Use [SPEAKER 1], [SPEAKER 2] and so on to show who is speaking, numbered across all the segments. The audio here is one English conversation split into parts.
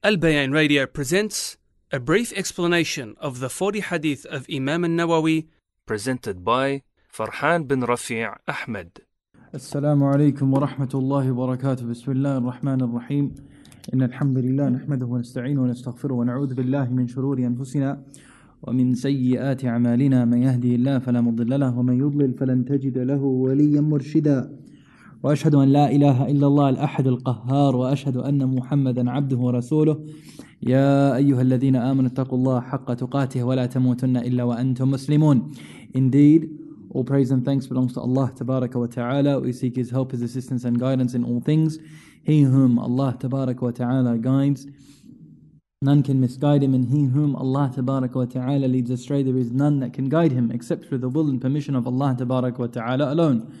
[SPEAKER 1] Al Bayan Radio presents a brief explanation of the 40 hadith of Imam al Nawawi,
[SPEAKER 2] presented by Farhan bin Rafi' Ahmed.
[SPEAKER 3] السلام عليكم ورحمة الله وبركاته بسم الله الرحمن الرحيم إن الحمد لله نحمده ونستعينه ونستغفره ونعوذ بالله من شرور أنفسنا ومن سيئات أعمالنا من يهدي الله فلا مضل له ومن يضلل فلن تجد له وليا مرشدا وأشهد أن لا إله إلا الله الأحد القهار وأشهد أن محمدا عبده ورسوله يا أيها الذين آمنوا اتقوا الله حق تقاته ولا تموتن إلا وأنتم مسلمون Indeed, all praise and thanks belongs to Allah wa Ta'ala. We seek His help, His assistance and guidance in all things. He whom Allah wa Ta'ala guides, none can misguide him, and he whom Allah wa Ta'ala leads astray, there is none that can guide him except through the will and permission of Allah wa Ta'ala alone.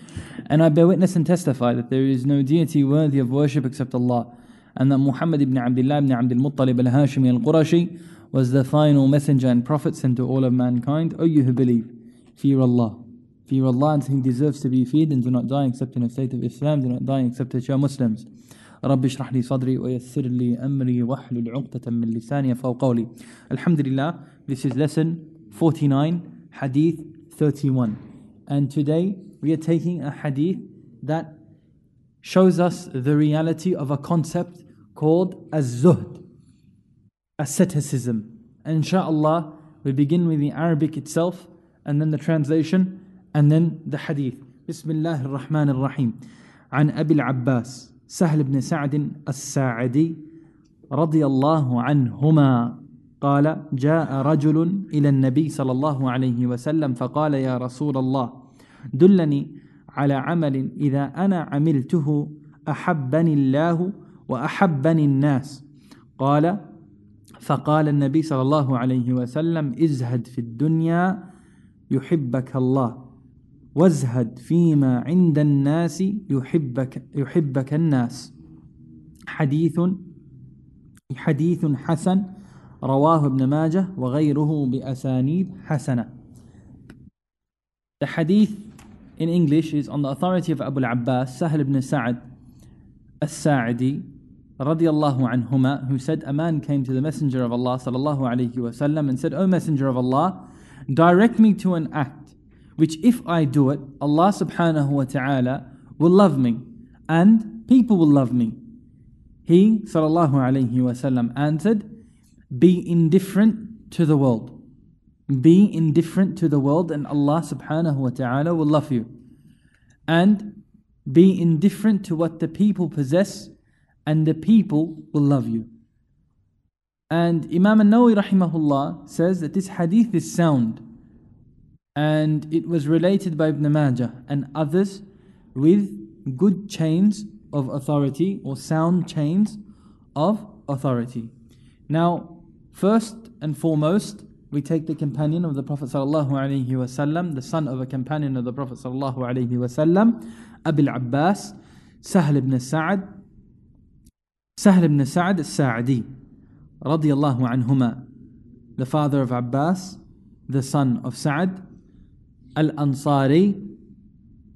[SPEAKER 3] And I bear witness and testify that there is no deity worthy of worship except Allah, and that Muhammad ibn Abdullah ibn Abdul Muttalib al Hashimi al Qurashi was the final messenger and prophet sent to all of mankind. O you who believe, fear Allah. Fear Allah and He deserves to be feared and do not die except in a state of Islam, do not die except as you are Muslims. رب اشرح لي صدري ويسر لي أمري واحلل عقدة من لساني يفقهوا قولي الحمد لله this is lesson 49 hadith 31 and today we are taking a hadith that shows us the reality of a concept called az-zuhd asceticism and inshallah we begin with the Arabic itself and then the translation and then the hadith بسم الله الرحمن الرحيم عن أبي العباس سهل بن سعد الساعدي رضي الله عنهما قال جاء رجل إلى النبي صلى الله عليه وسلم فقال يا رسول الله دلني على عمل إذا أنا عملته أحبني الله وأحبني الناس. قال فقال النبي صلى الله عليه وسلم ازهد في الدنيا يحبك الله. وازهد فيما عند الناس يحبك يحبك الناس حديث حديث حسن رواه ابن ماجه وغيره بأسانيد حسنة The hadith in English is on the authority of Abu al-Abbas Sahl ibn Sa'ad al-Sa'idi radiyallahu anhuma who said a man came to the messenger of Allah sallallahu alayhi wasallam and said O messenger of Allah direct me to an act which if I do it, Allah subhanahu wa ta'ala will love me and people will love me. He sallallahu alayhi wasallam answered, Be indifferent to the world. Be indifferent to the world and Allah subhanahu wa ta'ala will love you. And be indifferent to what the people possess and the people will love you. And Imam al-Nawawi rahimahullah says that this hadith is sound and it was related by Ibn Majah and others with good chains of authority or sound chains of authority. Now, first and foremost, we take the companion of the Prophet wasallam, the son of a companion of the Prophet wasallam, Abil Abbas, Sahl ibn Sa'ad, Sahl ibn Sa'ad al-Sa'adi, radiyallahu anhuma, the father of Abbas, the son of Sa'ad, Al-Ansari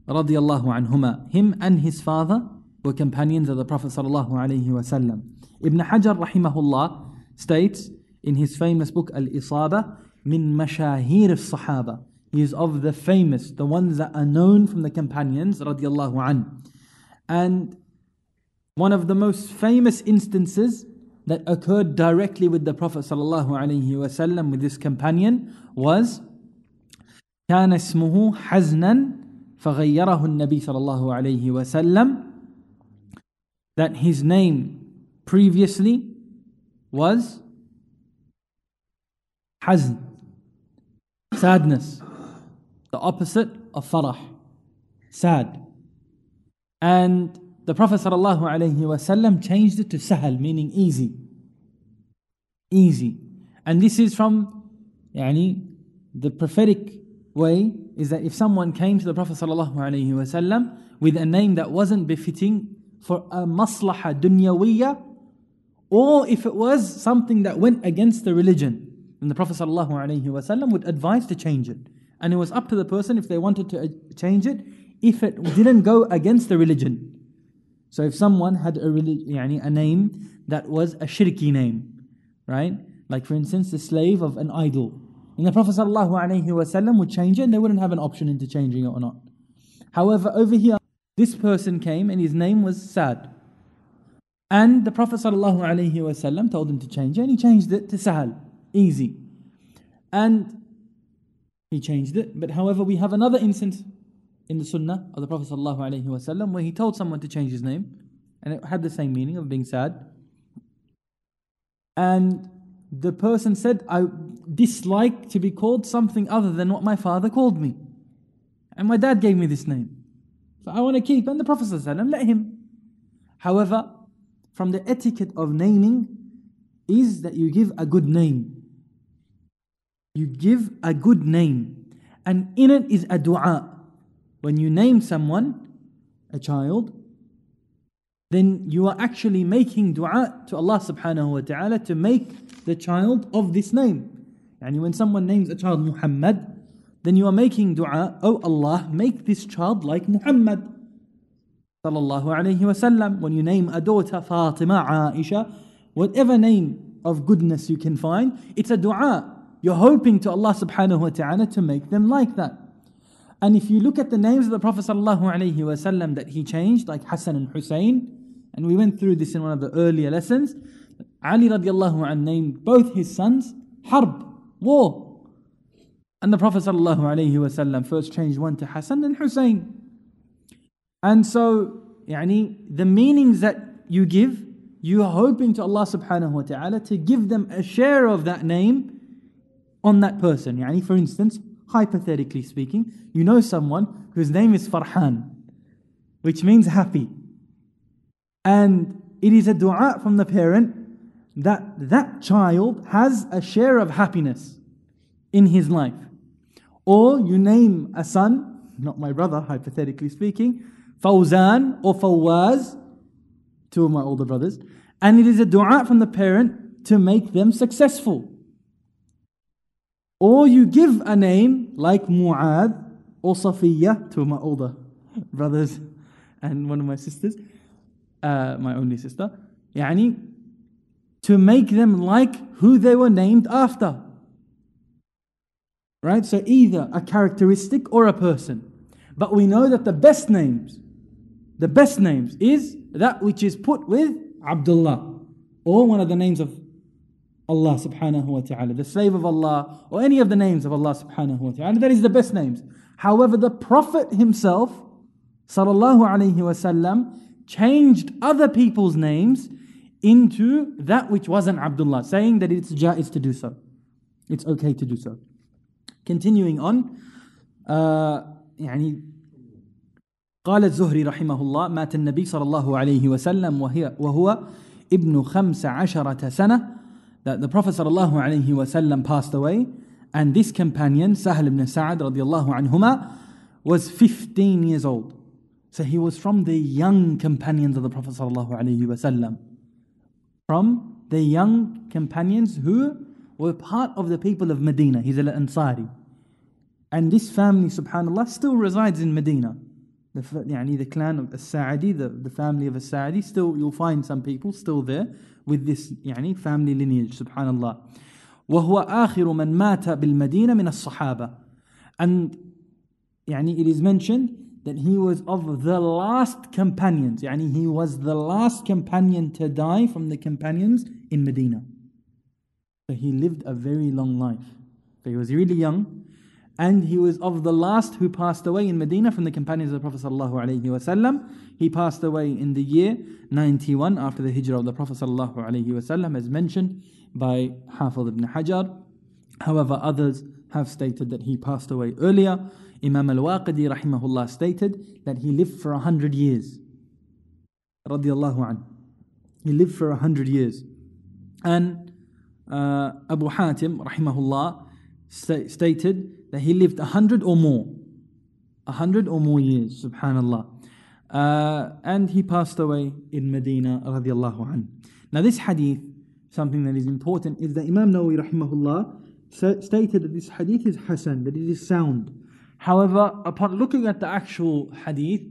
[SPEAKER 3] radiyallahu anhuma. Him and his father were companions of the Prophet sallallahu alaihi wasallam. Ibn Hajar rahimahullah states in his famous book Al-Isaba min mashahir al-sahaba. He is of the famous, the ones that are known from the companions radiyallahu an. And one of the most famous instances that occurred directly with the Prophet sallallahu alaihi wasallam with this companion was كان اسمه حزنا فغيره النبي صلى الله عليه وسلم that his name previously was حزن sadness the opposite of farah sad and the prophet صلى الله عليه وسلم changed it to sahal meaning easy easy and this is from يعني the prophetic way is that if someone came to the Prophet ﷺ with a name that wasn't befitting for a maslaha dunyawiyya, or if it was something that went against the religion, then the Prophet ﷺ would advise to change it. And it was up to the person if they wanted to uh, change it, if it didn't go against the religion. So if someone had a, a name that was a shirki name, right? Like for instance, the slave of an idol And the Prophet ﷺ would change it and they wouldn't have an option into changing it or not. However, over here, this person came and his name was Sad. And the Prophet ﷺ told him to change it and he changed it to Sahal. Easy. And he changed it. But however, we have another instance in the Sunnah of the Prophet ﷺ where he told someone to change his name and it had the same meaning of being sad. And the person said, I dislike to be called something other than what my father called me. And my dad gave me this name. So I want to keep, and the Prophet ﷺ let him. However, from the etiquette of naming is that you give a good name. You give a good name. And in it is a dua. When you name someone, a child, then you are actually making dua to Allah subhanahu wa ta'ala to make the child of this name. And when someone names a child Muhammad, then you are making dua, oh Allah, make this child like Muhammad. Sallallahu alayhi wasallam. When you name a daughter Fatima, Aisha, whatever name of goodness you can find, it's a dua. You're hoping to Allah subhanahu wa ta'ala to make them like that. And if you look at the names of the Prophet sallallahu alaihi wasallam that he changed, like Hassan and Hussein, and we went through this in one of the earlier lessons, Ali radiallahu anh named both his sons Harb, war. And the Prophet ﷺ first changed one to Hassan and Hussein. And so, yani, the meanings that you give, you are hoping to Allah subhanahu wa ta'ala to give them a share of that name on that person. Yani, for instance, hypothetically speaking, you know someone whose name is Farhan, which means happy. And it is a dua from the parent that that child has a share of happiness in his life. Or you name a son, not my brother, hypothetically speaking, Fawzan or Fawaz, two of my older brothers, and it is a dua from the parent to make them successful. Or you give a name like Mu'ad or Safiya, two of my older brothers and one of my sisters, uh, my only sister, يعني, to make them like who they were named after. Right? So either a characteristic or a person. But we know that the best names, the best names is that which is put with Abdullah or one of the names of Allah subhanahu wa ta'ala, the slave of Allah, or any of the names of Allah subhanahu wa ta'ala. That is the best names. However, the Prophet himself, sallallahu alayhi wasallam, changed other people's names into that which wasn't Abdullah, saying that it's jaiz to do so. It's okay to do so. Continuing on, uh, يعني قال الزهري رحمه الله مات النبي صلى الله عليه وسلم وهي وهو ابن خمس عشرة سنة that the Prophet صلى الله عليه وسلم passed away and this companion Sahel ibn Sa'ad رضي الله عنهما was 15 years old so he was from the young companions of the Prophet صلى الله عليه وسلم from the young companions who were part of the people of Medina. He's al Ansari. And this family, subhanAllah, still resides in Medina. The, يعني, the clan of As-Sa'adi, the, the family of As-Sa'adi, still, you'll find some people still there with this يعني, family lineage, subhanAllah. وهو آخر من مات بالمدينة من الصحابة. And يعني, it is mentioned that he was of the last companions. Yani he was the last companion to die from the companions in Medina. So he lived a very long life. So he was really young, and he was of the last who passed away in Medina from the companions of the Prophet ﷺ. He passed away in the year 91 after the hijrah of the Prophet ﷺ, as mentioned by Hafiz ibn Hajar. However, others have stated that he passed away earlier. Imam al-Waqidi rahimahullah stated that he lived for a hundred years. Radiallahu an. He lived for a hundred years. And uh, Abu Hatim rahimahullah st- stated that he lived a hundred or more. A hundred or more years, subhanallah. Uh, and he passed away in Medina radiallahu an. Now this hadith, something that is important, is that Imam Nawawi rahimahullah stated that this hadith is hasan, that it is sound. However, upon looking at the actual hadith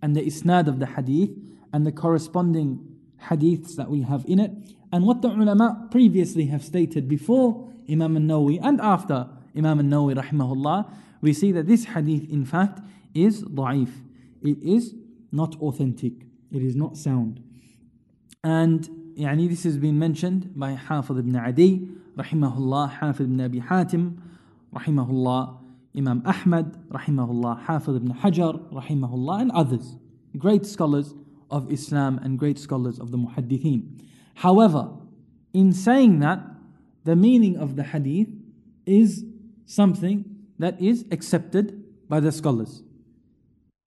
[SPEAKER 3] and the isnad of the hadith and the corresponding hadiths that we have in it, and what the ulama previously have stated before Imam al-Nawawi and after Imam al-Nawawi rahimahullah, we see that this hadith in fact is da'if. It is not authentic. It is not sound. And يعني this has been mentioned by Hafid ibn Adi, rahimahullah, Hafid ibn Abi Hatim, rahimahullah, Imam Ahmad, rahimahullah, Hafid ibn Hajar, rahimahullah, and others. Great scholars of Islam and great scholars of the Muhaddithin. However, in saying that, the meaning of the hadith is something that is accepted by the scholars.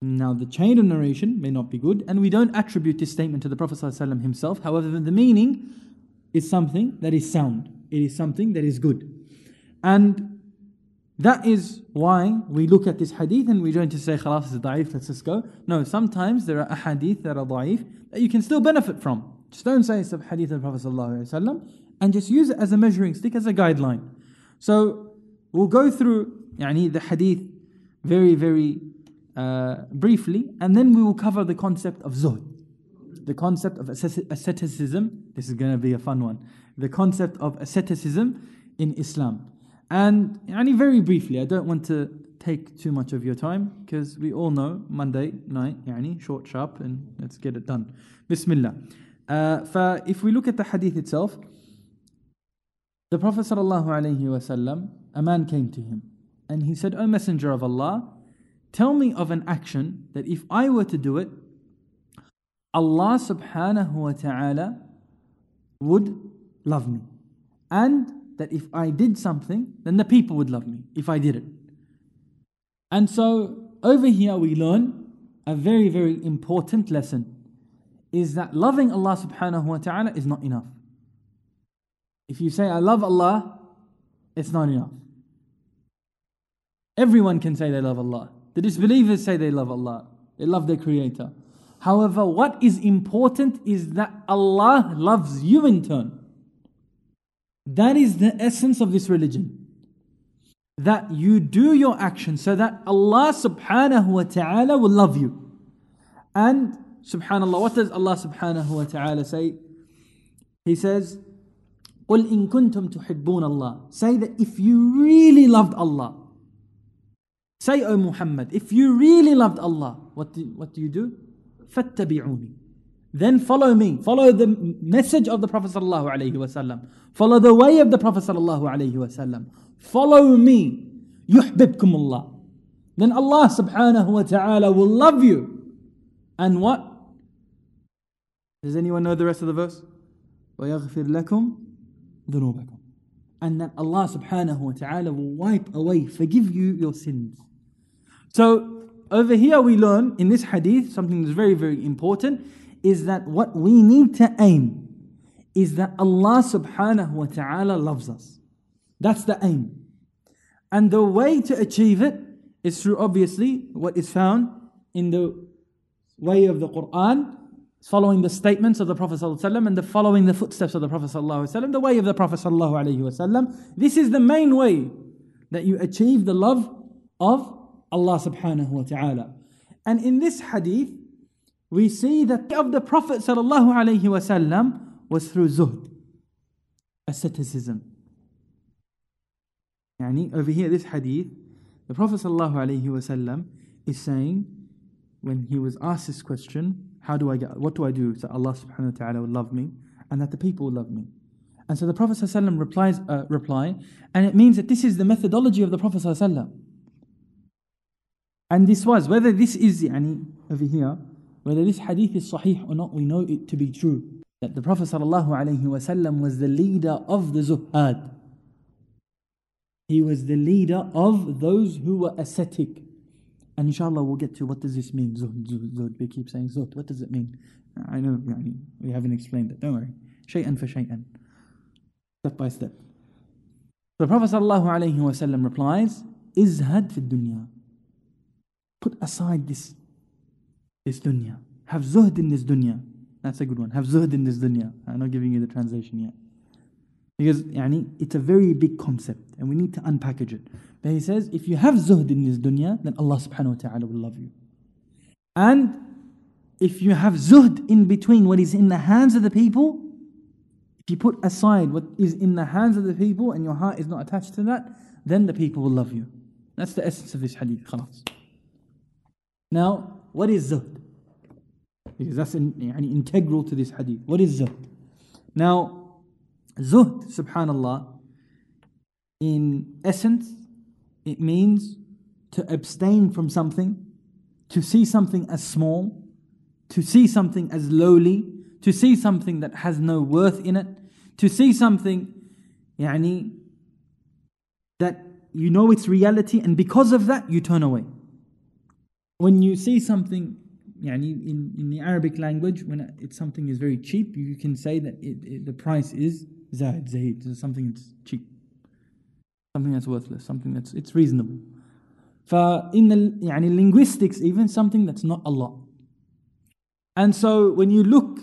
[SPEAKER 3] Now, the chain of narration may not be good, and we don't attribute this statement to the Prophet ﷺ himself. However, the meaning is something that is sound, it is something that is good. And that is why we look at this hadith and we don't just say, khalas, it's da'if, let's just go. No, sometimes there are hadith that are da'if that you can still benefit from. Just don't say it's a hadith of Prophet and just use it as a measuring stick, as a guideline. So we'll go through yani, the hadith very, very uh, briefly, and then we will cover the concept of zuhd, the concept of asceticism. This is going to be a fun one. The concept of asceticism in Islam. And yani, very briefly, I don't want to take too much of your time because we all know Monday night, yani, short, sharp, and let's get it done. Bismillah. Uh, if we look at the hadith itself, the Prophet a man came to him and he said, O Messenger of Allah, tell me of an action that if I were to do it, Allah subhanahu wa ta'ala would love me. And that if I did something, then the people would love me if I did it. And so over here we learn a very, very important lesson is that loving Allah subhanahu wa ta'ala is not enough. If you say, I love Allah, it's not enough. Everyone can say they love Allah. The disbelievers say they love Allah, they love their Creator. However, what is important is that Allah loves you in turn. That is the essence of this religion. That you do your action so that Allah subhanahu wa ta'ala will love you. And subhanallah, what does Allah subhanahu wa ta'ala say? He says, قُلْ إِن كُنْتُمْ تُحِبُّونَ اللَّهِ Say that if you really loved Allah, Say, O Muhammad, if you really loved Allah, what do, what do you do? فَاتَّبِعُونِ Then follow me. Follow the message of the Prophet ﷺ. Follow the way of the Prophet ﷺ. Follow me. يُحْبِبْكُمُ Allah. Then Allah subhanahu wa ta'ala will love you. And what? Does anyone know the rest of the verse? وَيَغْفِرْ لَكُمْ ذُنُوبَكُمْ And that Allah subhanahu wa ta'ala will wipe away, forgive you your sins. So over here we learn in this hadith something that's very, very important is that what we need to aim is that Allah subhanahu wa ta'ala loves us. That's the aim. And the way to achieve it is through obviously what is found in the way of the Quran, following the statements of the Prophet ﷺ and the following the footsteps of the Prophet ﷺ, the way of the Prophet ﷺ. This is the main way that you achieve the love of Allah subhanahu wa ta'ala. And in this hadith, we see that of the Prophet wasallam was through zuhd, asceticism. Yani over here, this hadith, the Prophet wasallam is saying, when he was asked this question, how do I get, what do I do so Allah subhanahu wa ta'ala will love me and that the people will love me? And so the Prophet sallallahu replies, uh, reply, and it means that this is the methodology of the Prophet sallallahu and this was, whether this is yani, over here, whether this hadith is sahih or not, we know it to be true. That the Prophet ﷺ was the leader of the zuhad. He was the leader of those who were ascetic. And inshallah we'll get to what does this mean, zuhd, zuhd, zuhd. We keep saying zuhd. What does it mean? I know we haven't explained it. Don't worry. Shay'an for shay'an. Step by step. The Prophet ﷺ replies, Izhad fi dunya. Put aside this, this dunya. Have zuhd in this dunya. That's a good one. Have zuhd in this dunya. I'm not giving you the translation yet. Because yani, it's a very big concept and we need to unpackage it. But he says, if you have zuhd in this dunya, then Allah subhanahu wa ta'ala will love you. And if you have zuhd in between what is in the hands of the people, if you put aside what is in the hands of the people and your heart is not attached to that, then the people will love you. That's the essence of this hadith. Khalas. Now, what is zuhd? Because that's in, يعني, integral to this hadith. What is zuhd? Now, zuhd, subhanallah, in essence, it means to abstain from something, to see something as small, to see something as lowly, to see something that has no worth in it, to see something يعني, that you know its reality, and because of that, you turn away. When you see something يعني, in, in the Arabic language, when it's something is very cheap, you can say that it, it, the price is zahid, zahid, something that's cheap, something that's worthless, something that's it's reasonable. فإن the يعني linguistics even something that's not a lot. And so when you look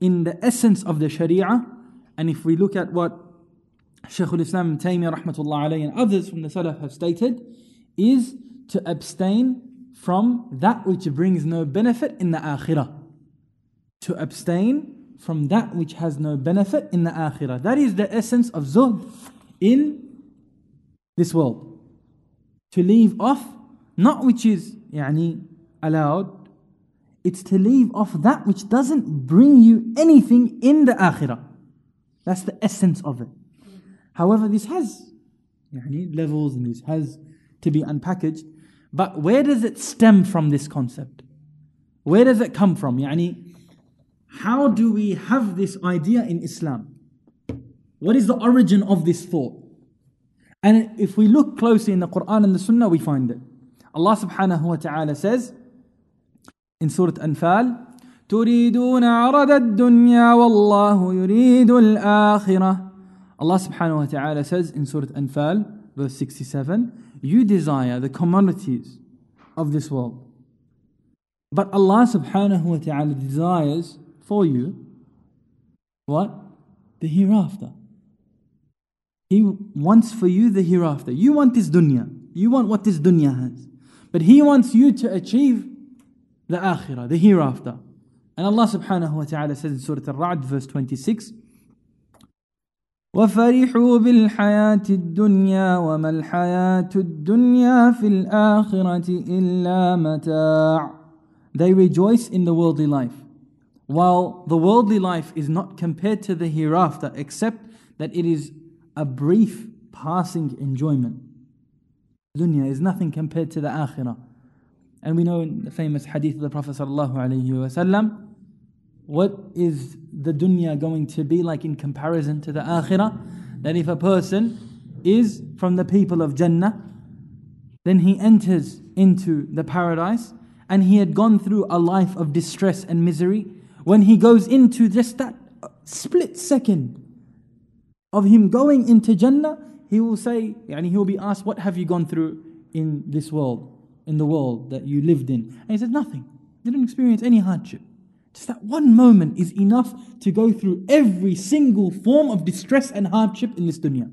[SPEAKER 3] in the essence of the Sharia, and if we look at what Shaykh al-Islam Taymiyyah rahmatullah alayhi and others from the Salaf have stated, is to abstain from that which brings no benefit in the akhirah. To abstain from that which has no benefit in the akhirah. That is the essence of zuhd in this world. To leave off not which is yani, allowed, it's to leave off that which doesn't bring you anything in the akhirah. That's the essence of it. However, this has يعني, levels and this has to be unpackaged. But where does it stem from this concept? Where does it come from? Yani, how do we have this idea in Islam? What is the origin of this thought? And if we look closely in the Quran and the Sunnah, we find it. Allah subhanahu wa ta'ala says, in Surah Anfal تريدون عرض الدنيا والله يريد الآخرة Allah subhanahu wa ta'ala says in Surah Anfal verse 67 you desire the commodities of this world but Allah subhanahu wa ta'ala desires for you what? The hereafter. He wants for you the hereafter. You want this dunya. You want what this dunya has. But He wants you to achieve the akhirah, the hereafter. And Allah subhanahu wa ta'ala says in Surah Al-Ra'd verse 26, وفرحوا بالحياة الدنيا وما الحياة الدنيا في الآخرة إلا متاع They rejoice in the worldly life while the worldly life is not compared to the hereafter except that it is a brief passing enjoyment. Dunya is nothing compared to the akhirah. And we know in the famous hadith of the Prophet ﷺ, what is the dunya going to be like in comparison to the akhirah? That if a person is from the people of Jannah, then he enters into the paradise and he had gone through a life of distress and misery. When he goes into just that split second of him going into Jannah, he will say, and he will be asked, What have you gone through in this world? in the world that you lived in? And he said, Nothing. Didn't experience any hardship. Just that one moment is enough to go through every single form of distress and hardship in this dunya.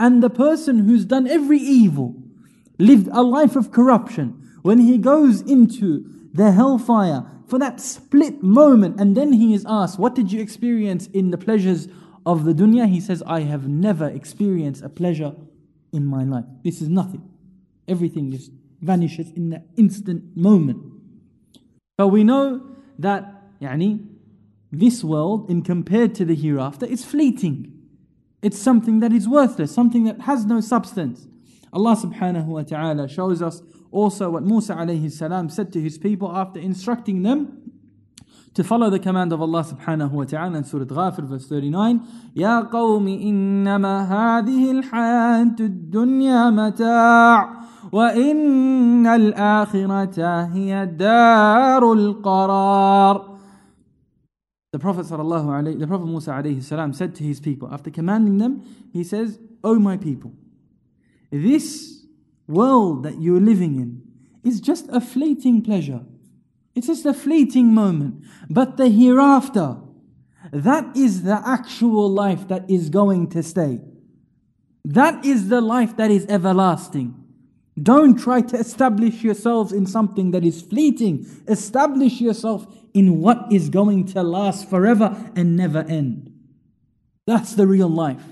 [SPEAKER 3] And the person who's done every evil, lived a life of corruption, when he goes into the hellfire for that split moment, and then he is asked, What did you experience in the pleasures of the dunya? He says, I have never experienced a pleasure in my life. This is nothing. Everything just vanishes in that instant moment. But we know that يعني, this world, in compared to the hereafter, is fleeting. It's something that is worthless, something that has no substance. Allah subhanahu wa ta'ala shows us also what Musa alayhi salam said to his people after instructing them to follow the command of Allah subhanahu wa ta'ala in Surah Ghafir verse 39 يا قوم إنما هذه الحياة الدنيا متاع وإن الآخرة هي دار القرار the Prophet sallallahu the Prophet Musa salam said to his people after commanding them, he says, "O oh my people, this world that you're living in is just a fleeting pleasure. It's just a fleeting moment. But the hereafter, that is the actual life that is going to stay. That is the life that is everlasting. Don't try to establish yourselves in something that is fleeting. Establish yourself in what is going to last forever and never end. That's the real life.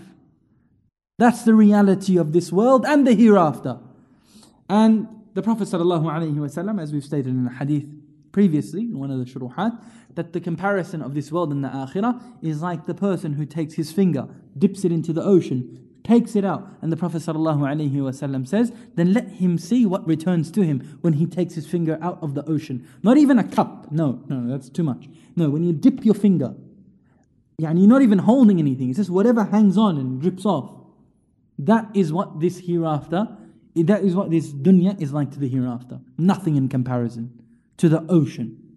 [SPEAKER 3] That's the reality of this world and the hereafter. And the Prophet ﷺ, as we've stated in the hadith previously, in one of the shuruhat, that the comparison of this world and the akhirah is like the person who takes his finger, dips it into the ocean, takes it out. And the Prophet says, then let him see what returns to him when he takes his finger out of the ocean. Not even a cup. No, no, that's too much. No, when you dip your finger, and you're not even holding anything. It's just whatever hangs on and drips off. That is what this hereafter, that is what this dunya is like to the hereafter. Nothing in comparison to the ocean.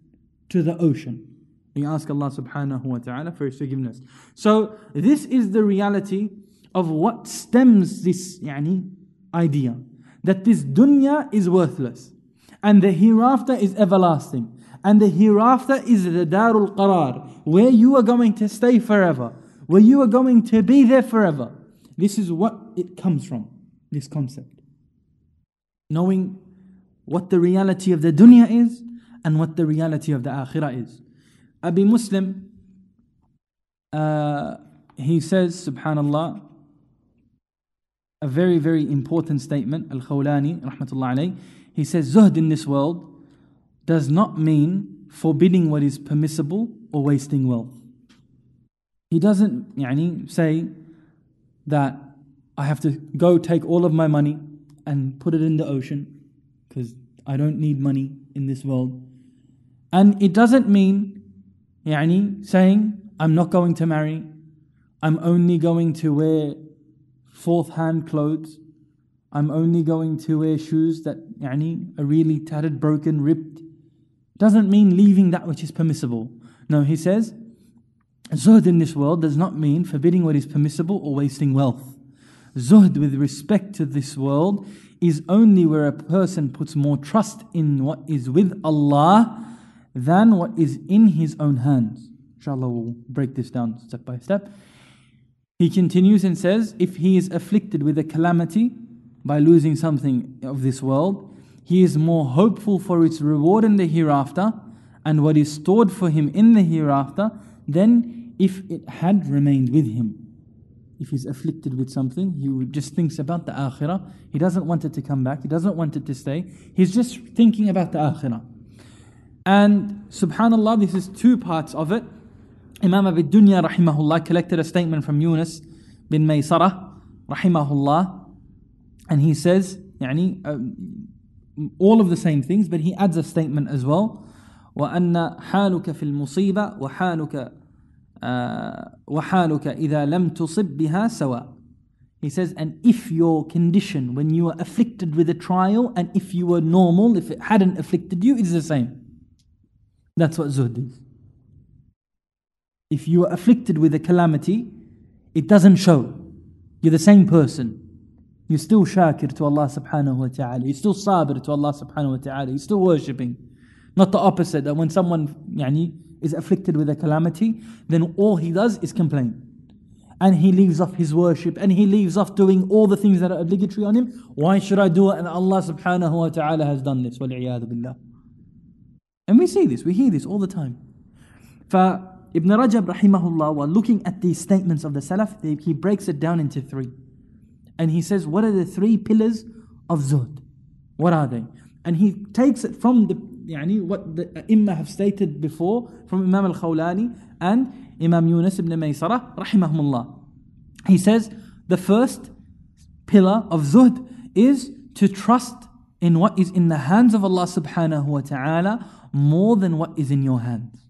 [SPEAKER 3] To the ocean. We ask Allah subhanahu wa ta'ala for His forgiveness. So, this is the reality of what stems this yani, idea. That this dunya is worthless. And the hereafter is everlasting. And the hereafter is the darul qarar where you are going to stay forever. Where you are going to be there forever. This is what it comes from this concept. Knowing what the reality of the dunya is and what the reality of the akhirah is. Abi muslim uh, he says subhanallah a very, very important statement. Al Khawlani, rahmatullah he says, Zuhd in this world does not mean forbidding what is permissible or wasting wealth. He doesn't yani, say that I have to go take all of my money and put it in the ocean because I don't need money in this world. And it doesn't mean yani, saying I'm not going to marry, I'm only going to wear fourth hand clothes. I'm only going to wear shoes that يعني, are really tattered, broken, ripped. Doesn't mean leaving that which is permissible. No, he says, Zuhd in this world does not mean forbidding what is permissible or wasting wealth. Zuhd with respect to this world is only where a person puts more trust in what is with Allah than what is in his own hands. Inshallah, we'll break this down step by step. He continues and says, If he is afflicted with a calamity by losing something of this world, he is more hopeful for its reward in the hereafter and what is stored for him in the hereafter than if it had remained with him. If he's afflicted with something, he just thinks about the akhirah. He doesn't want it to come back, he doesn't want it to stay. He's just thinking about the akhirah. And subhanAllah, this is two parts of it. Imam Abi Dunya rahimahullah collected a statement from Yunus bin Maysarah rahimahullah and he says يعني, uh, all of the same things but he adds a statement as well وأن حالك في المصيبة وحالك وحالك إذا لم تصب بها سواء He says, and if your condition when you are afflicted with a trial and if you were normal, if it hadn't afflicted you, it's the same. That's what zuhd is if you are afflicted with a calamity, it doesn't show. You're the same person. You're still shakir to Allah subhanahu wa ta'ala. You're still sabir to Allah subhanahu wa ta'ala. You're still worshipping. Not the opposite, that when someone yani, is afflicted with a calamity, then all he does is complain. And he leaves off his worship and he leaves off doing all the things that are obligatory on him. Why should I do it? And Allah subhanahu wa ta'ala has done this. And we see this, we hear this all the time. Ibn Rajab rahimahullah, while looking at these statements of the Salaf, he breaks it down into three. And he says, what are the three pillars of zuhd? What are they? And he takes it from the يعني, what the Imam have stated before, from Imam al-Khawlani and Imam Yunus ibn Maysarah rahimahullah He says, the first pillar of zuhd is to trust in what is in the hands of Allah subhanahu wa ta'ala more than what is in your hands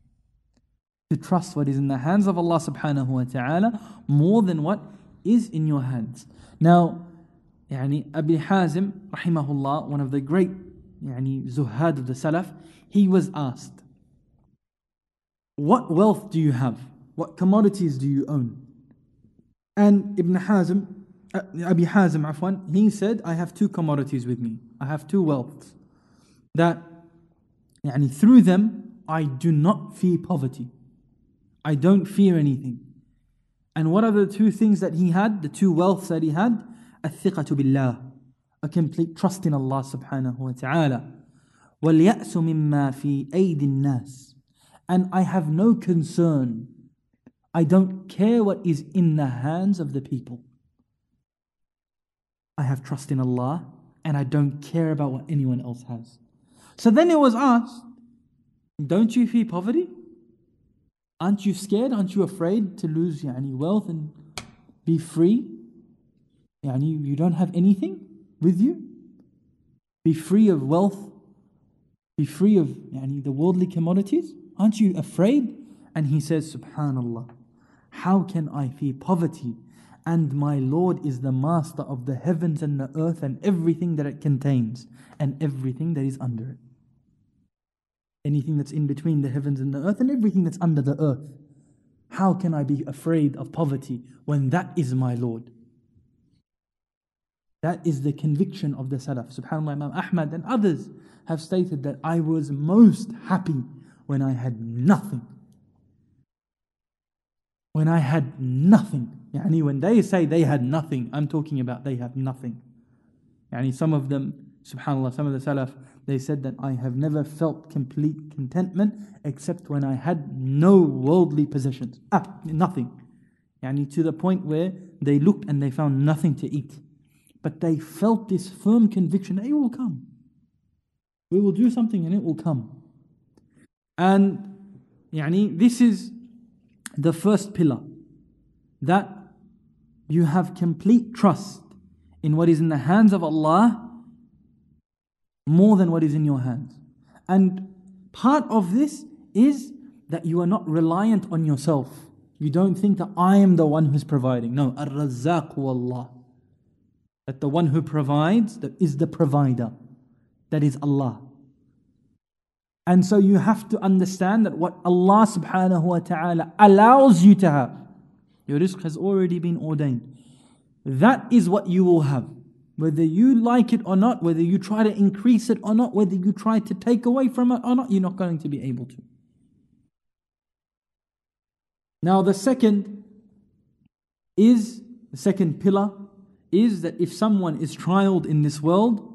[SPEAKER 3] to trust what is in the hands of Allah subhanahu wa ta'ala more than what is in your hands. Now, يعني Abi Hazim, rahimahullah, one of the great يعني, zuhad of the Salaf, he was asked, What wealth do you have? What commodities do you own? And Ibn Hazim, uh, Abi Hazim, afwan, he said, I have two commodities with me. I have two wealths. That يعني, through them I do not fear poverty. I don't fear anything. And what are the two things that he had, the two wealths that he had? الثقة بالله, a complete trust in Allah subhanahu wa ta'ala. وَالْيَأْسُ مِمَّا فِي أَيْدِ النَّاسِ and I have no concern. I don't care what is in the hands of the people. I have trust in Allah and I don't care about what anyone else has. So then it was asked, Don't you fear poverty? Aren't you scared? Aren't you afraid to lose yani, wealth and be free? Yani, you don't have anything with you? Be free of wealth? Be free of yani, the worldly commodities? Aren't you afraid? And he says, Subhanallah, how can I fear poverty? And my Lord is the master of the heavens and the earth and everything that it contains and everything that is under it anything that's in between the heavens and the earth, and everything that's under the earth. How can I be afraid of poverty when that is my Lord? That is the conviction of the Salaf. SubhanAllah, Imam Ahmad and others have stated that I was most happy when I had nothing. When I had nothing. Yani when they say they had nothing, I'm talking about they have nothing. Yani some of them, subhanAllah, some of the Salaf, they said that I have never felt complete contentment except when I had no worldly possessions. Ah, nothing. Yani to the point where they looked and they found nothing to eat. But they felt this firm conviction it will come. We will do something and it will come. And yani, this is the first pillar that you have complete trust in what is in the hands of Allah more than what is in your hands. And part of this is that you are not reliant on yourself. You don't think that I am the one who's providing. No, Ar-Razzaq Allah. That the one who provides that is the provider. That is Allah. And so you have to understand that what Allah subhanahu wa ta'ala allows you to have, your rizq has already been ordained. That is what you will have. Whether you like it or not, whether you try to increase it or not, whether you try to take away from it or not, you're not going to be able to. Now, the second is the second pillar is that if someone is trialed in this world,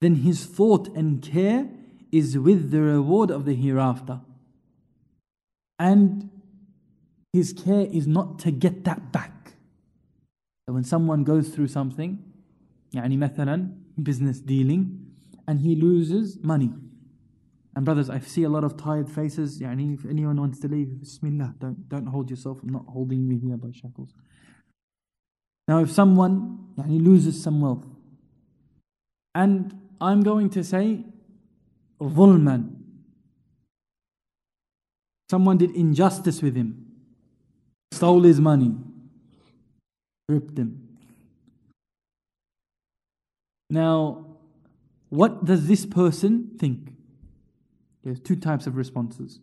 [SPEAKER 3] then his thought and care is with the reward of the hereafter. And his care is not to get that back. So when someone goes through something, يعني مثلا business dealing and he loses money and brothers I see a lot of tired faces يعني if anyone wants to leave Bismillah don't, don't hold yourself I'm not holding you here by shackles now if someone يعني loses some wealth and I'm going to say ظلما someone did injustice with him stole his money ripped him now, what does this person think? There's two types of responses.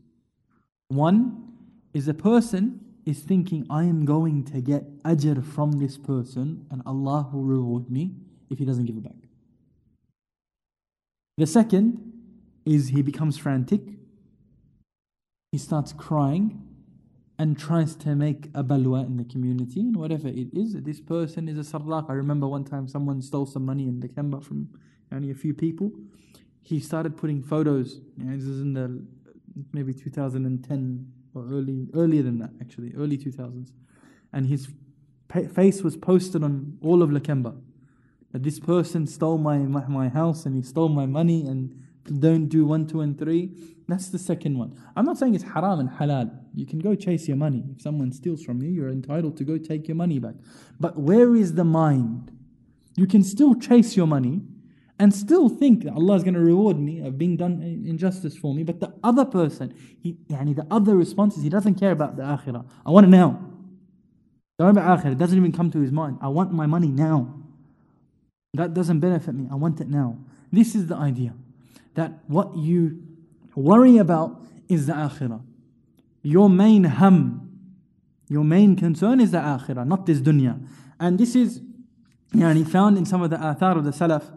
[SPEAKER 3] One is a person is thinking, I am going to get ajr from this person and Allah will reward me if he doesn't give it back. The second is he becomes frantic, he starts crying, and tries to make a balwa in the community and whatever it is. This person is a sarraq. I remember one time someone stole some money in December from only a few people. He started putting photos. this is in the maybe 2010 or early earlier than that actually, early 2000s. And his face was posted on all of Lakemba. That this person stole my, my my house and he stole my money and don't do one, two, and three. That's the second one. I'm not saying it's haram and halal. You can go chase your money. If someone steals from you, you're entitled to go take your money back. But where is the mind? You can still chase your money and still think that Allah is going to reward me of being done injustice for me. But the other person, he, the other response is he doesn't care about the akhirah. I want it now. Don't worry about akhirah. It doesn't even come to his mind. I want my money now. That doesn't benefit me. I want it now. This is the idea that what you worry about is the akhirah. Your main hum, your main concern is the akhirah, not this dunya. And this is yani, found in some of the athar of the salaf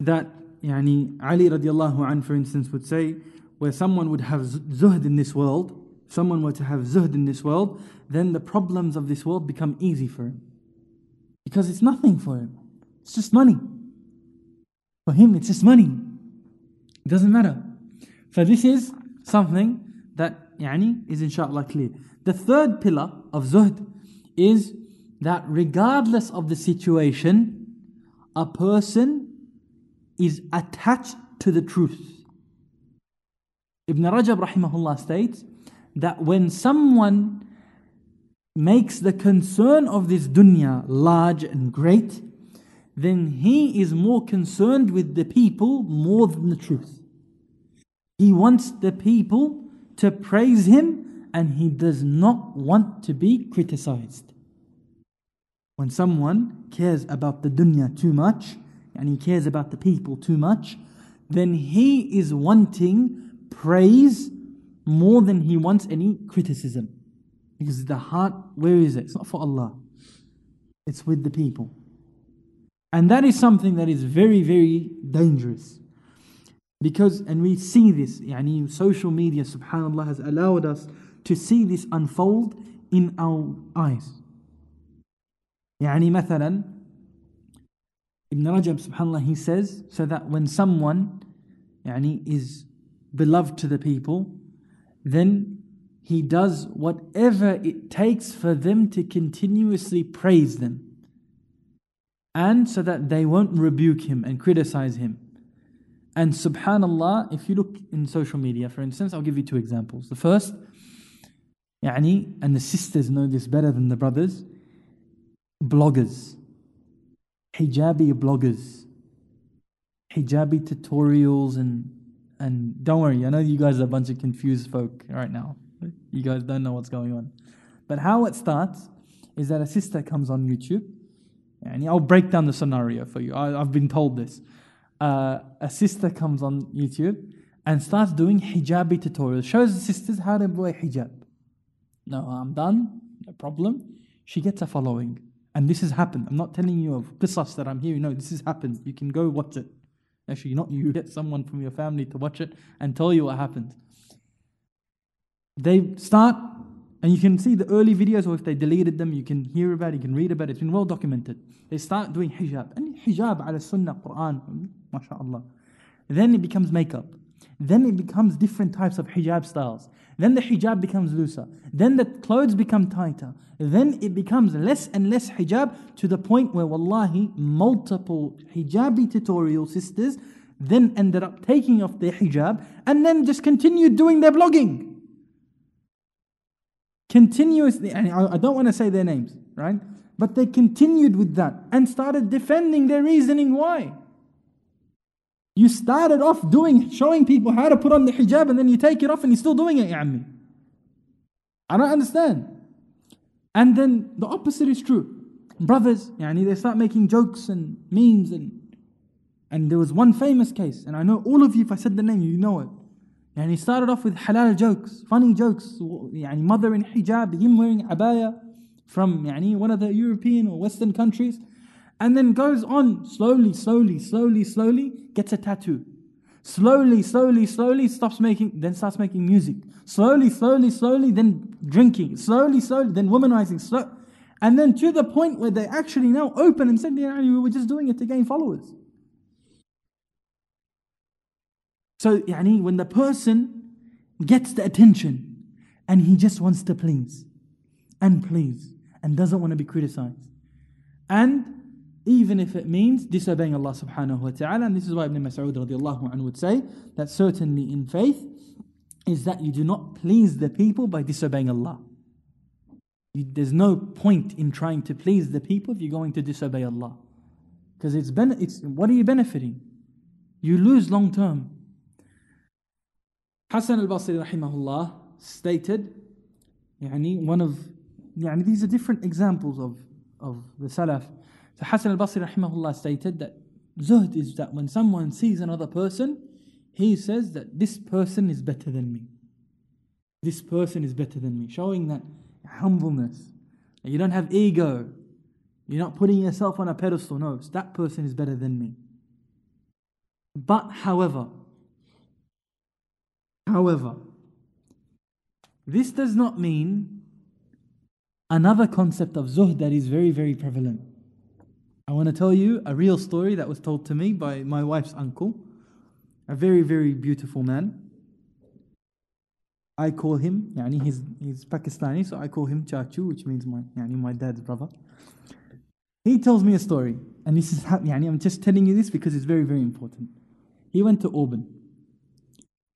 [SPEAKER 3] that yani, Ali radiallahu an, for instance, would say, where someone would have zuhd in this world, someone were to have zuhd in this world, then the problems of this world become easy for him. Because it's nothing for him. It's just money. For him, it's just money. It doesn't matter. So this is something that yani, is inshallah clear. The third pillar of zuhd is that regardless of the situation, a person is attached to the truth. Ibn Rajab rahimahullah states that when someone makes the concern of this dunya large and great, then he is more concerned with the people more than the truth. He wants the people to praise him and he does not want to be criticized. When someone cares about the dunya too much and he cares about the people too much, then he is wanting praise more than he wants any criticism. Because the heart, where is it? It's not for Allah, it's with the people. And that is something that is very, very dangerous. Because, and we see this, yani social media, subhanAllah, has allowed us to see this unfold in our eyes. يعني مثلا Ibn Rajab subhanallah he says so that when someone يعني is beloved to the people then he does whatever it takes for them to continuously praise them and so that they won't rebuke him and criticize him and subhanallah if you look in social media for instance I'll give you two examples the first يعني and the sisters know this better than the brothers bloggers, hijabi bloggers, hijabi tutorials, and and don't worry, I know you guys are a bunch of confused folk right now. You guys don't know what's going on. But how it starts is that a sister comes on YouTube, and I'll break down the scenario for you. I, have been told this. Uh, a sister comes on YouTube and starts doing hijabi tutorials, shows the sisters how to wear hijab. No, I'm done, no problem. She gets a following. And this has happened. I'm not telling you of qisas that I'm hearing. No, this has happened. You can go watch it. Actually, not you, get someone from your family to watch it and tell you what happened. They start, and you can see the early videos, or if they deleted them, you can hear about it, you can read about it. It's been well documented. They start doing hijab. And hijab ala sunnah, Quran, mashallah. Then it becomes makeup. Then it becomes different types of hijab styles. Then the hijab becomes looser. Then the clothes become tighter. Then it becomes less and less hijab to the point where, wallahi, multiple hijabi tutorial sisters then ended up taking off their hijab and then just continued doing their blogging. Continuously, and I don't want to say their names, right? But they continued with that and started defending their reasoning why. You started off doing, showing people how to put on the hijab and then you take it off and you're still doing it, ya. I don't understand. And then the opposite is true. Brothers, yani they start making jokes and memes and and there was one famous case, and I know all of you, if I said the name, you know it. And he started off with halal jokes, funny jokes, yani mother in hijab, him wearing abaya from yani one of the European or Western countries and then goes on slowly, slowly, slowly, slowly, gets a tattoo. Slowly, slowly, slowly stops making, then starts making music. Slowly, slowly, slowly, then drinking. Slowly, slowly, then womanizing. Slow, and then to the point where they actually now open and said, yeah, we were just doing it to gain followers. So, yani, when the person gets the attention and he just wants to please and please and doesn't want to be criticized and even if it means disobeying Allah subhanahu wa ta'ala. And this is why Ibn Mas'ud radiallahu anhu would say that certainly in faith is that you do not please the people by disobeying Allah. There's no point in trying to please the people if you're going to disobey Allah. Because it's, ben- it's what are you benefiting? You lose long term. Hassan al-Basri rahimahullah stated, yani one of, yani these are different examples of, of the Salaf. So Hassan al-Basri rahimahullah stated that zuhd is that when someone sees another person, he says that this person is better than me. This person is better than me, showing that humbleness. That you don't have ego. You're not putting yourself on a pedestal. No, that person is better than me. But however, however, this does not mean another concept of zuhd that is very, very prevalent. I want to tell you a real story that was told to me by my wife's uncle, a very, very beautiful man. I call him, yani he's, he's Pakistani, so I call him Chachu, which means my, yani my dad's brother. He tells me a story, and this is yani I'm just telling you this because it's very, very important. He went to Auburn,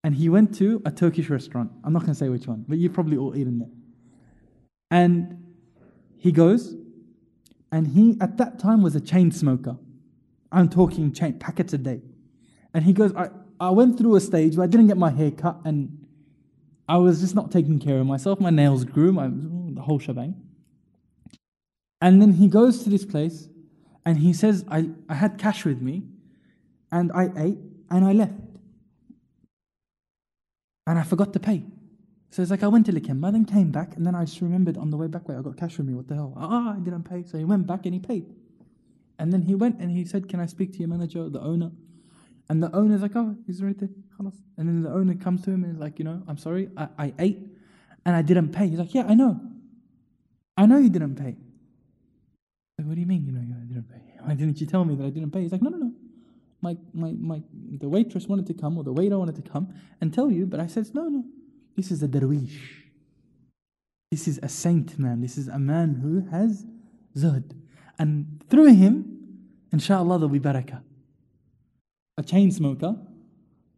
[SPEAKER 3] and he went to a Turkish restaurant. I'm not going to say which one, but you've probably all eaten there. And he goes, and he at that time was a chain smoker. I'm talking chain packets a day. And he goes, I, I went through a stage where I didn't get my hair cut and I was just not taking care of myself. My nails grew, my, the whole shebang. And then he goes to this place and he says, I, I had cash with me and I ate and I left. And I forgot to pay. So it's like I went to Lakemba, then came back, and then I just remembered on the way back, wait, I got cash with me, what the hell? Ah, I didn't pay. So he went back and he paid. And then he went and he said, Can I speak to your manager, the owner? And the owner's like, Oh, he's right there. And then the owner comes to him and is like, You know, I'm sorry, I, I ate and I didn't pay. He's like, Yeah, I know. I know you didn't pay. Like, what do you mean, you know, I didn't pay? Why didn't you tell me that I didn't pay? He's like, No, no, no. My, my, my, the waitress wanted to come or the waiter wanted to come and tell you, but I said, No, no. This is a darwish. This is a saint man. This is a man who has zuhd. And through him, inshallah, there'll be barakah. A chain smoker,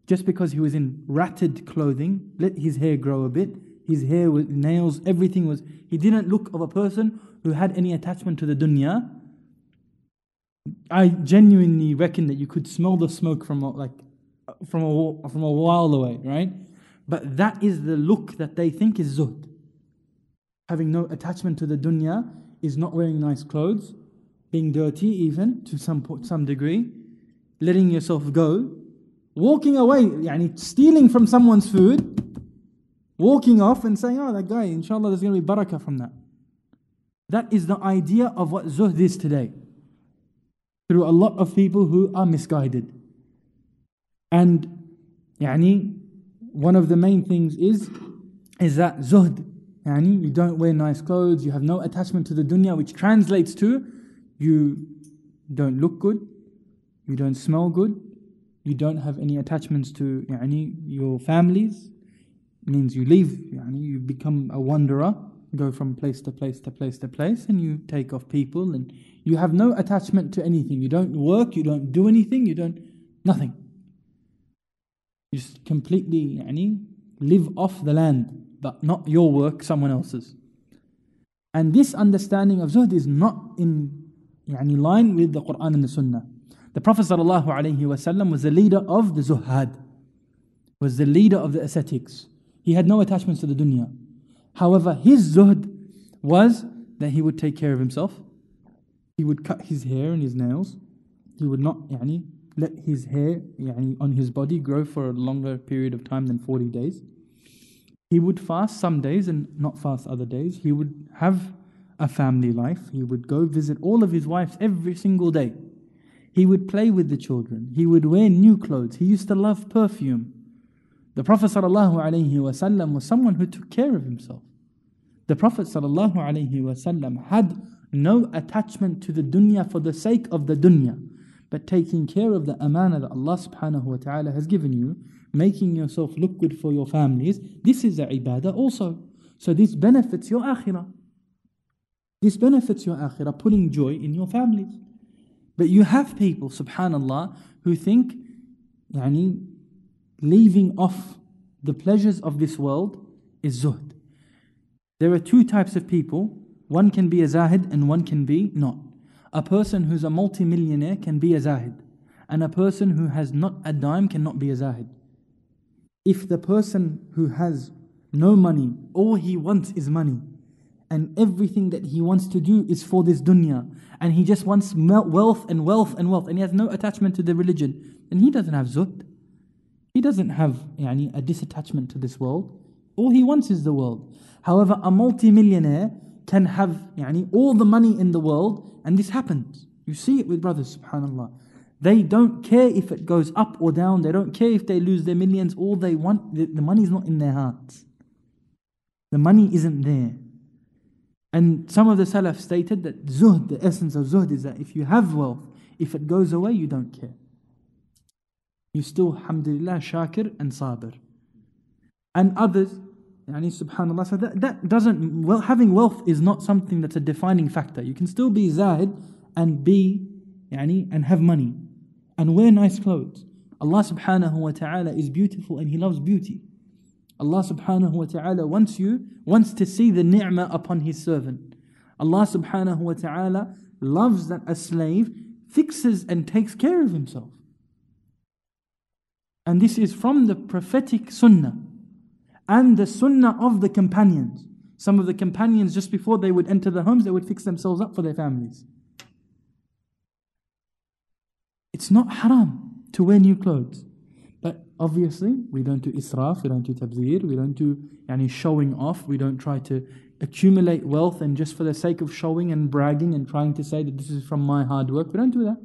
[SPEAKER 3] just because he was in ratted clothing, let his hair grow a bit, his hair was nails, everything was, he didn't look of a person who had any attachment to the dunya. I genuinely reckon that you could smell the smoke from like from a, from a while away, right? But that is the look that they think is zuhd. Having no attachment to the dunya is not wearing nice clothes, being dirty even to some, some degree, letting yourself go, walking away, yani stealing from someone's food, walking off and saying, oh, that guy, inshallah, there's going to be barakah from that. That is the idea of what zuhd is today. Through a lot of people who are misguided. And, yani, one of the main things is is that zuhd. Yani you don't wear nice clothes, you have no attachment to the dunya, which translates to you don't look good, you don't smell good, you don't have any attachments to yani, your families. It means you leave, yani, you become a wanderer, go from place to place to place to place, and you take off people, and you have no attachment to anything. You don't work, you don't do anything, you don't, nothing. You just completely yani, live off the land, but not your work, someone else's. And this understanding of zuhd is not in yani, line with the Quran and the Sunnah. The Prophet ﷺ was the leader of the zuhad, was the leader of the ascetics. He had no attachments to the dunya. However, his zuhd was that he would take care of himself. He would cut his hair and his nails. He would not yani, let his hair yani, on his body grow for a longer period of time than 40 days. He would fast some days and not fast other days. He would have a family life. He would go visit all of his wives every single day. He would play with the children. He would wear new clothes. He used to love perfume. The Prophet ﷺ was someone who took care of himself. The Prophet ﷺ had no attachment to the dunya for the sake of the dunya but taking care of the amana that Allah subhanahu wa ta'ala has given you, making yourself look good for your families, this is a ibadah also. So this benefits your akhirah. This benefits your akhirah, putting joy in your families. But you have people, subhanallah, who think, yani, leaving off the pleasures of this world is zuhd. There are two types of people. One can be a zahid and one can be not. A person who's a multimillionaire can be a zahid, and a person who has not a dime cannot be a zahid. If the person who has no money, all he wants is money, and everything that he wants to do is for this dunya, and he just wants wealth and wealth and wealth, and he has no attachment to the religion, then he doesn't have zuhd. He doesn't have yani, a disattachment to this world. All he wants is the world. However, a multimillionaire can have yani, all the money in the world, and this happens. You see it with brothers, subhanAllah. They don't care if it goes up or down, they don't care if they lose their millions. All they want, the, the money is not in their hearts. The money isn't there. And some of the Salaf stated that zuhd, the essence of zuhd is that if you have wealth, if it goes away, you don't care. You still, alhamdulillah, shakir and sabr. And others, Yani subhanallah. So that, that doesn't, well, having wealth is not something that's a defining factor. You can still be zahid and be, yani, and have money and wear nice clothes. Allah subhanahu wa ta'ala is beautiful and He loves beauty. Allah subhanahu wa ta'ala wants you, wants to see the ni'mah upon His servant. Allah subhanahu wa ta'ala loves that a slave fixes and takes care of himself. And this is from the prophetic sunnah and the sunnah of the companions. Some of the companions, just before they would enter the homes, they would fix themselves up for their families. It's not haram to wear new clothes. But obviously, we don't do israf, we don't do tabzir, we don't do any showing off, we don't try to accumulate wealth and just for the sake of showing and bragging and trying to say that this is from my hard work. We don't do that.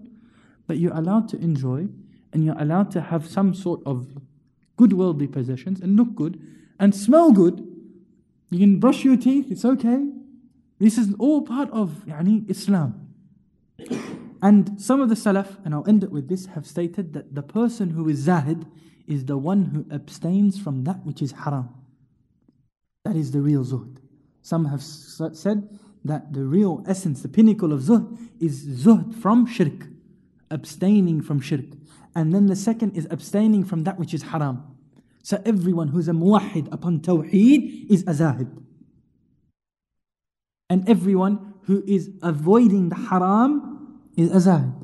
[SPEAKER 3] But you're allowed to enjoy and you're allowed to have some sort of good worldly possessions and look good and smell good. You can brush your teeth, it's okay. This is all part of yani, Islam. And some of the Salaf, and I'll end it with this, have stated that the person who is Zahid is the one who abstains from that which is haram. That is the real Zuhd. Some have said that the real essence, the pinnacle of Zuhd, is Zuhd from shirk, abstaining from shirk. And then the second is abstaining from that which is haram. So everyone who's a muwahid upon tawheed is a zahid. And everyone who is avoiding the haram is azad.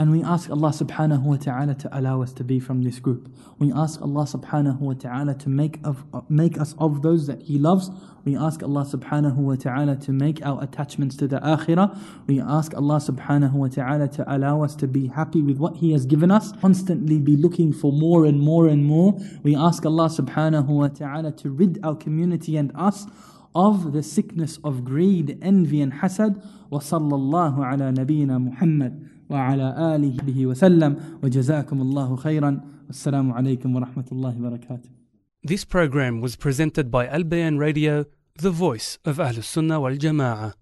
[SPEAKER 3] And we ask Allah subhanahu wa ta'ala to allow us to be from this group. We ask Allah subhanahu wa ta'ala to make, of, make us of those that He loves. We ask Allah subhanahu wa ta'ala to make our attachments to the akhirah. We ask Allah subhanahu wa ta'ala to allow us to be happy with what He has given us. Constantly be looking for more and more and more. We ask Allah subhanahu wa ta'ala to rid our community and us of the sickness of greed, envy and hasad. وصلى الله على نبينا محمد وعلى آله وسلم وجزاكم الله خيرا والسلام عليكم ورحمة الله وبركاته
[SPEAKER 1] This program was presented by Al Bayan Radio, the voice of Ahlus Sunnah wal Jama'ah.